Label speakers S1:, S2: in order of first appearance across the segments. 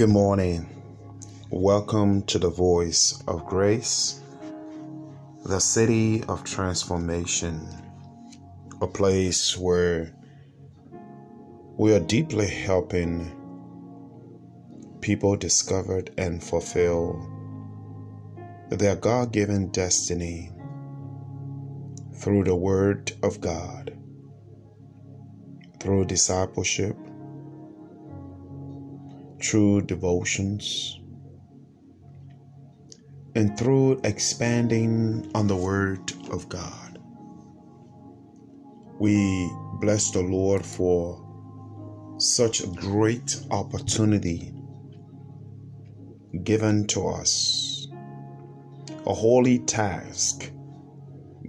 S1: Good morning. Welcome to the Voice of Grace, the city of transformation, a place where we are deeply helping people discover and fulfill their God given destiny through the Word of God, through discipleship through devotions, and through expanding on the Word of God. We bless the Lord for such a great opportunity given to us, a holy task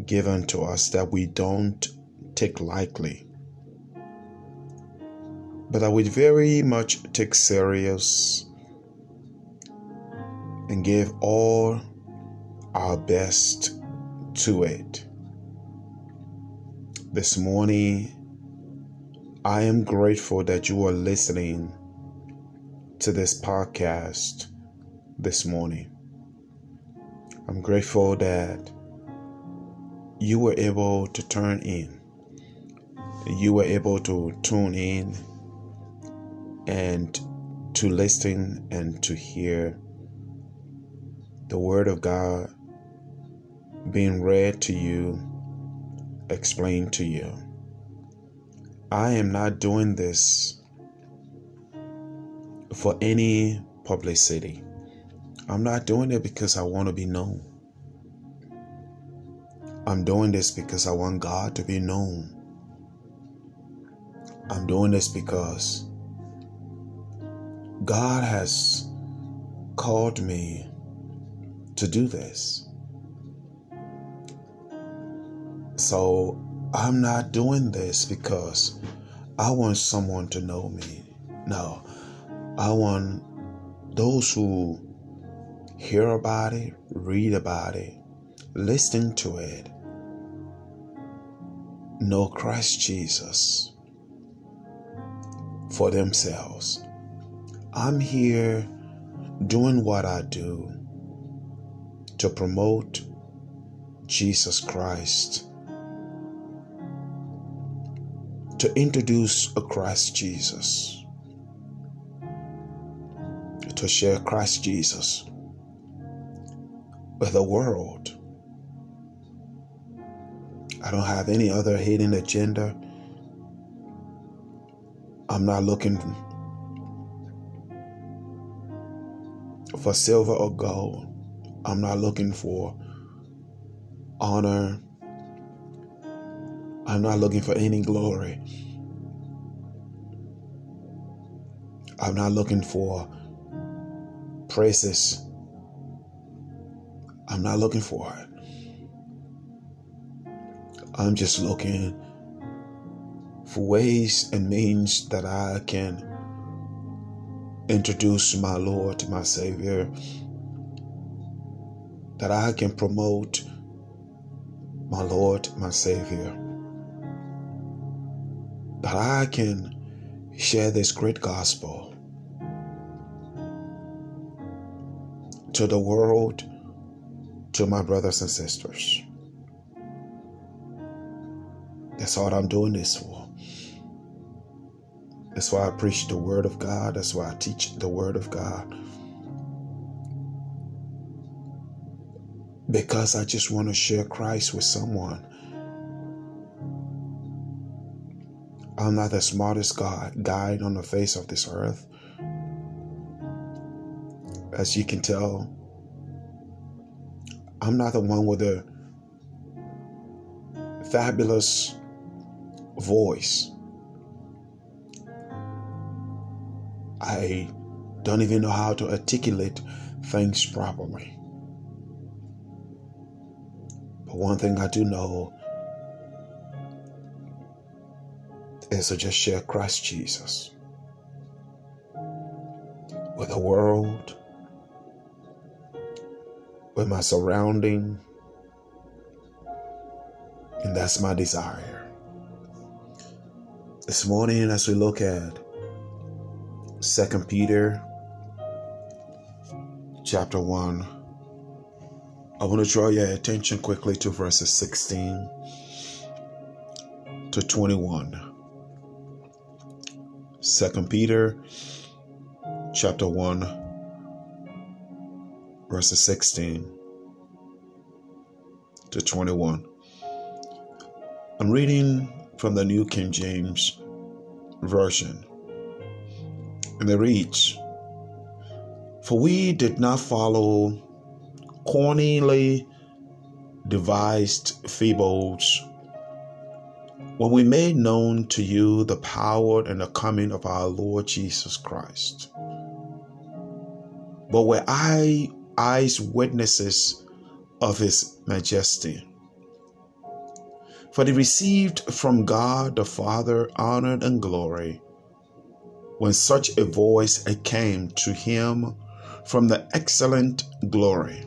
S1: given to us that we don't take lightly but I would very much take serious and give all our best to it. This morning, I am grateful that you are listening to this podcast this morning. I'm grateful that you were able to turn in. You were able to tune in and to listen and to hear the Word of God being read to you, explained to you. I am not doing this for any publicity. I'm not doing it because I want to be known. I'm doing this because I want God to be known. I'm doing this because God has called me to do this. So I'm not doing this because I want someone to know me. No, I want those who hear about it, read about it, listen to it, know Christ Jesus for themselves. I'm here doing what I do to promote Jesus Christ, to introduce a Christ Jesus, to share Christ Jesus with the world. I don't have any other hidden agenda. I'm not looking for silver or gold. I'm not looking for honor. I'm not looking for any glory. I'm not looking for praises. I'm not looking for it. I'm just looking for ways and means that I can introduce my Lord, my Savior, that I can promote my Lord, my Savior, that I can share this great gospel to the world, to my brothers and sisters. That's all I'm doing this for. That's why I preach the Word of God. That's why I teach the Word of God. Because I just want to share Christ with someone. I'm not the smartest God, guide on the face of this earth. As you can tell, I'm not the one with a fabulous voice. I don't even know how to articulate things properly. But one thing I do know is to just share Christ Jesus with the world, with my surrounding, and that's my desire. This morning, as we look at Second Peter chapter 1. I want to draw your attention quickly to verses 16 to 21. Second Peter chapter 1 verses 16 to 21. I'm reading from the New King James Version. And it reads For we did not follow cornily devised fables when we made known to you the power and the coming of our Lord Jesus Christ. But were I eyes witnesses of his majesty. For they received from God the Father honor and glory when such a voice came to him from the excellent glory.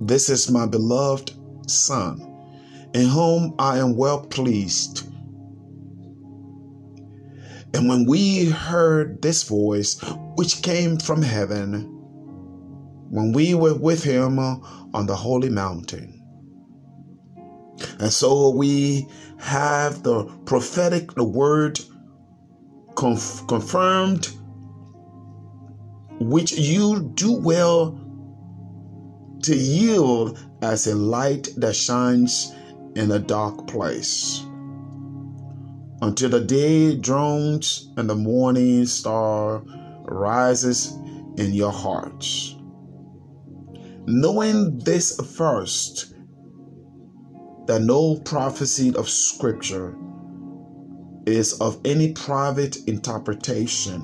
S1: This is my beloved Son, in whom I am well pleased. And when we heard this voice, which came from heaven, when we were with him on the holy mountain, and so we have the prophetic the word conf- confirmed, which you do well to yield as a light that shines in a dark place until the day dawns and the morning star rises in your hearts. Knowing this first, that no prophecy of Scripture is of any private interpretation.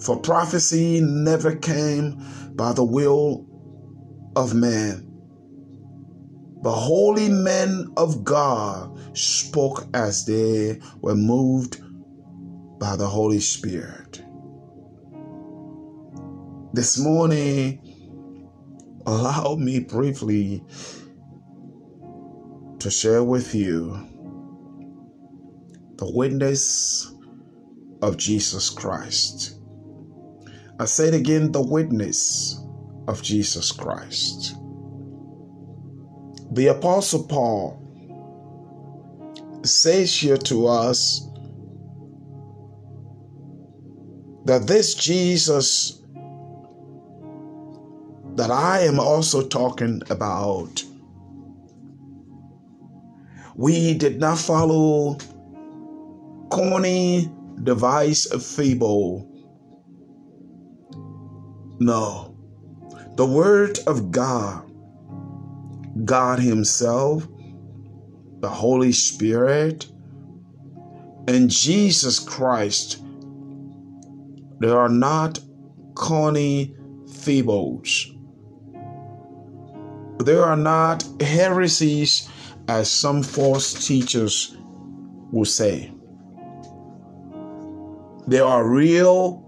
S1: For prophecy never came by the will of man, but holy men of God spoke as they were moved by the Holy Spirit. This morning, allow me briefly to share with you the witness of Jesus Christ. I say it again the witness of Jesus Christ. The Apostle Paul says here to us that this Jesus that I am also talking about, we did not follow corny device of fable. No. The Word of God, God Himself, the Holy Spirit, and Jesus Christ, they are not corny fables. They are not heresies as some false teachers will say. They are real,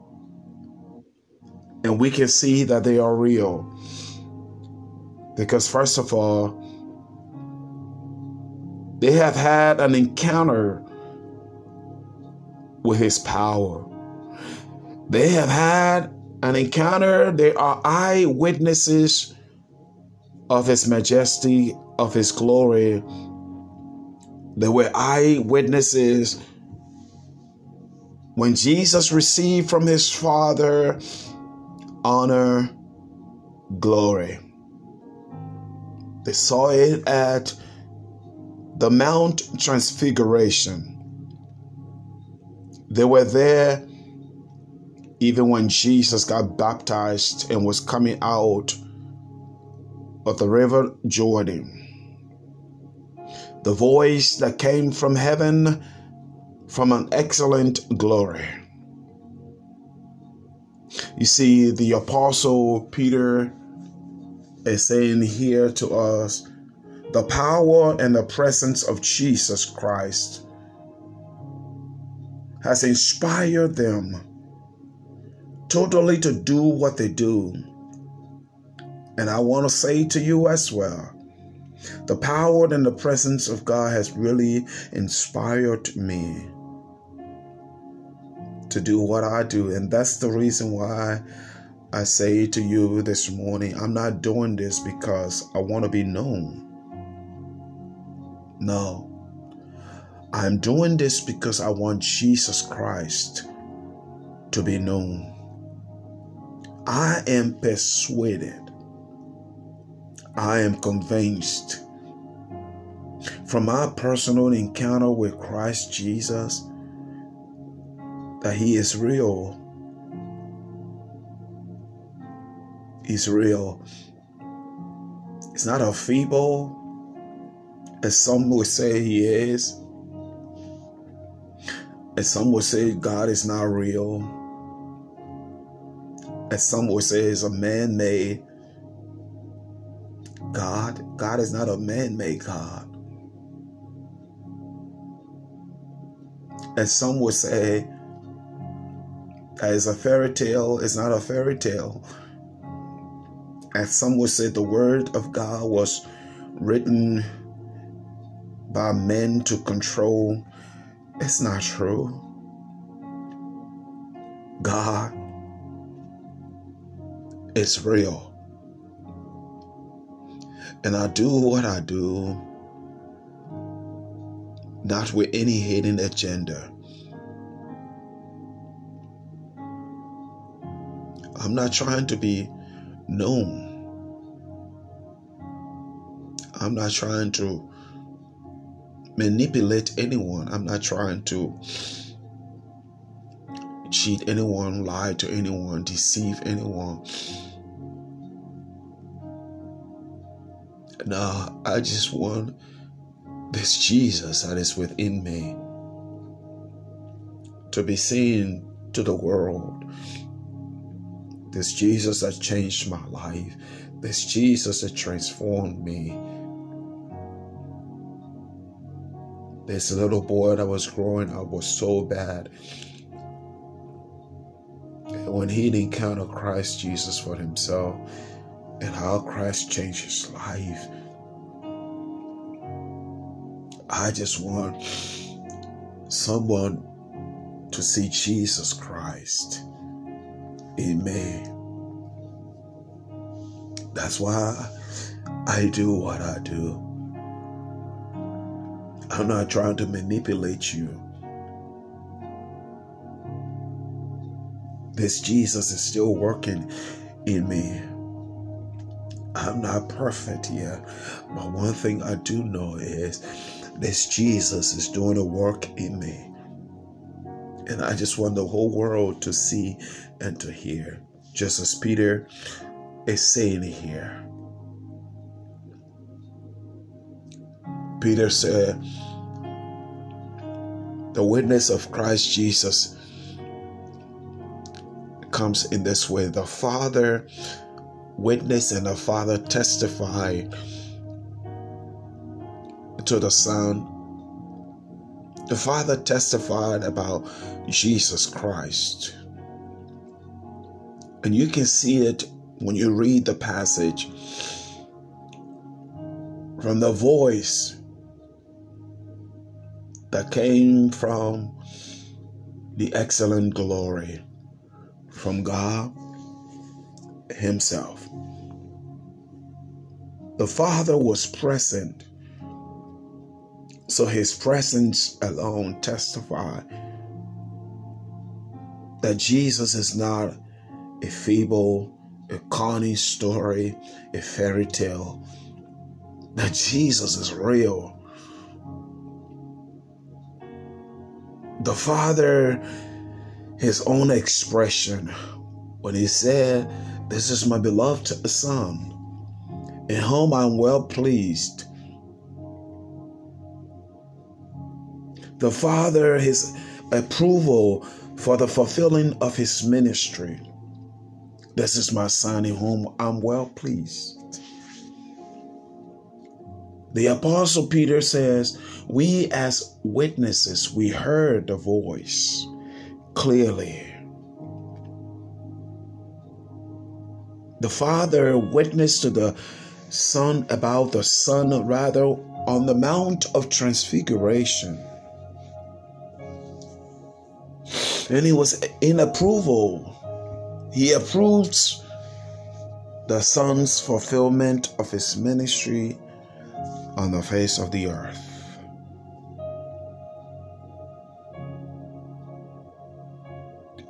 S1: and we can see that they are real. Because, first of all, they have had an encounter with His power. They have had an encounter, they are eyewitnesses of His majesty, of His glory. They were eyewitnesses when Jesus received from his Father honor, glory. They saw it at the Mount Transfiguration. They were there even when Jesus got baptized and was coming out of the river Jordan. The voice that came from heaven from an excellent glory. You see, the Apostle Peter is saying here to us the power and the presence of Jesus Christ has inspired them totally to do what they do. And I want to say to you as well the power and the presence of God has really inspired me to do what I do. And that's the reason why I say to you this morning, I'm not doing this because I want to be known. No. I'm doing this because I want Jesus Christ to be known. I am persuaded. I am convinced from my personal encounter with Christ Jesus that He is real. He's real. It's not a feeble, as some would say He is. As some would say God is not real. As some would say a man made God. God is not a man made God. As some would say, as a fairy tale is not a fairy tale. As some would say, the word of God was written by men to control. It's not true. God is real. And I do what I do not with any hidden agenda. I'm not trying to be known. I'm not trying to manipulate anyone. I'm not trying to cheat anyone, lie to anyone, deceive anyone. No, I just want this Jesus that is within me to be seen to the world. This Jesus that changed my life. This Jesus that transformed me. This little boy that was growing up was so bad. And when he encountered Christ Jesus for himself and how Christ changed his life, I just want someone to see Jesus Christ me. That's why I do what I do. I'm not trying to manipulate you. This Jesus is still working in me. I'm not perfect yet, but one thing I do know is this Jesus is doing a work in me. And I just want the whole world to see and to hear, just as Peter is saying here. Peter said, The witness of Christ Jesus comes in this way the Father witness and the Father testify to the Son. The Father testified about Jesus Christ. And you can see it when you read the passage from the voice that came from the excellent glory from God Himself. The Father was present so his presence alone testify that Jesus is not a feeble, a corny story, a fairy tale. That Jesus is real. The Father, his own expression, when he said, This is my beloved Son, in whom I'm well pleased. The Father his approval for the fulfilling of his ministry. This is my son in whom I'm well pleased. The Apostle Peter says, We as witnesses, we heard the voice clearly. The Father witnessed to the Son about the Son, rather, on the Mount of Transfiguration. And he was in approval. He approved the Son's fulfillment of his ministry on the face of the earth.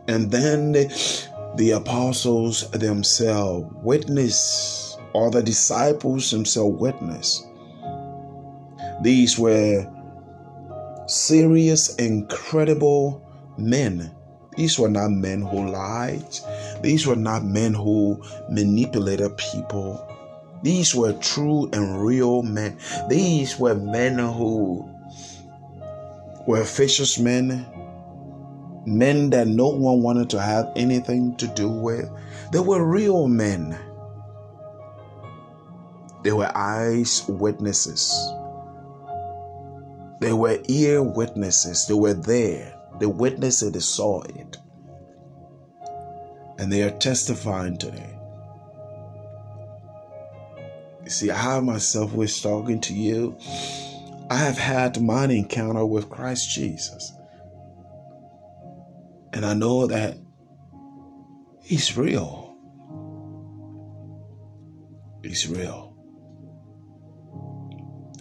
S1: And then the, the apostles themselves witness, or the disciples themselves witness. These were serious, incredible men. These were not men who lied. These were not men who manipulated people. These were true and real men. These were men who were fishermen, men that no one wanted to have anything to do with. They were real men. They were eyes witnesses. They were ear witnesses. They were there. They witnessed it, they saw it. And they are testifying today. You see, I myself was talking to you. I have had my encounter with Christ Jesus. And I know that He's real. He's real.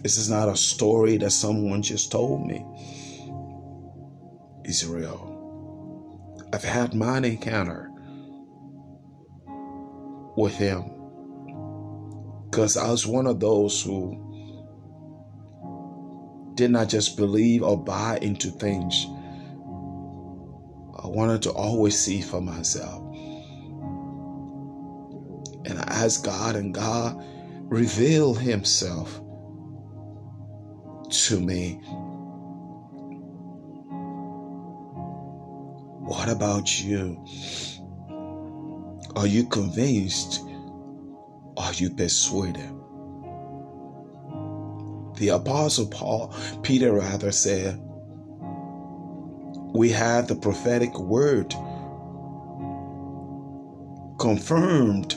S1: This is not a story that someone just told me. It's real. I've had my encounter with him because I was one of those who did not just believe or buy into things. I wanted to always see for myself. And I asked God, and God revealed Himself to me. What about you? Are you convinced? Are you persuaded? The Apostle Paul, Peter rather, said, We have the prophetic word confirmed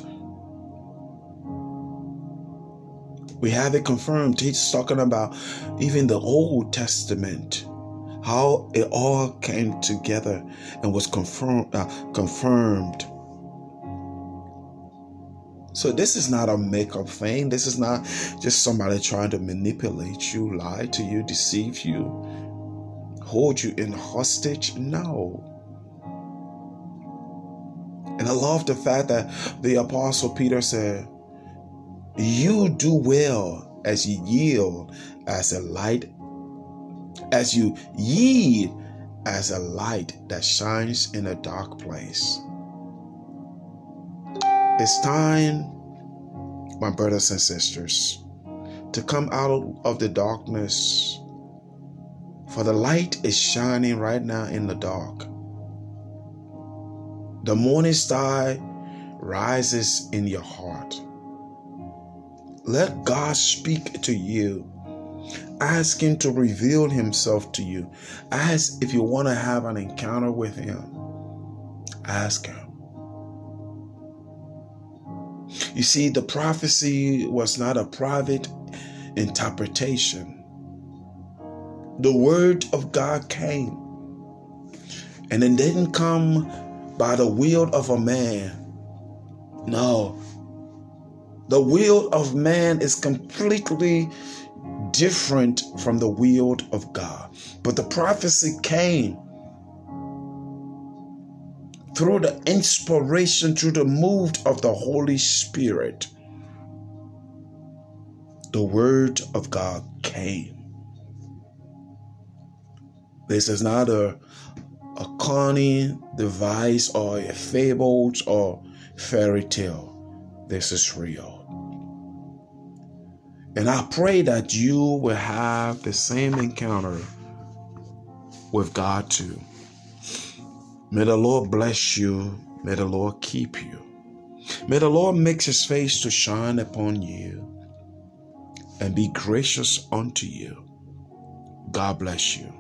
S1: We have it confirmed. He's talking about even the Old Testament, how it all came together and was confirmed. Uh, confirmed. So this is not a make-up thing. This is not just somebody trying to manipulate you, lie to you, deceive you, hold you in hostage. No. And I love the fact that the apostle Peter said, you do well as you yield as a light, as you yield as a light that shines in a dark place. It's time, my brothers and sisters, to come out of the darkness. For the light is shining right now in the dark. The morning star rises in your heart. Let God speak to you. Ask Him to reveal Himself to you. Ask if you want to have an encounter with Him. Ask Him. You see, the prophecy was not a private interpretation. The word of God came, and it didn't come by the will of a man. No, the will of man is completely different from the will of God. But the prophecy came through the inspiration, through the move of the Holy Spirit. The word of God came. This is not a, a cunning device or a fable or fairy tale. This is real. And I pray that you will have the same encounter with God too. May the Lord bless you. May the Lord keep you. May the Lord make his face to shine upon you and be gracious unto you. God bless you.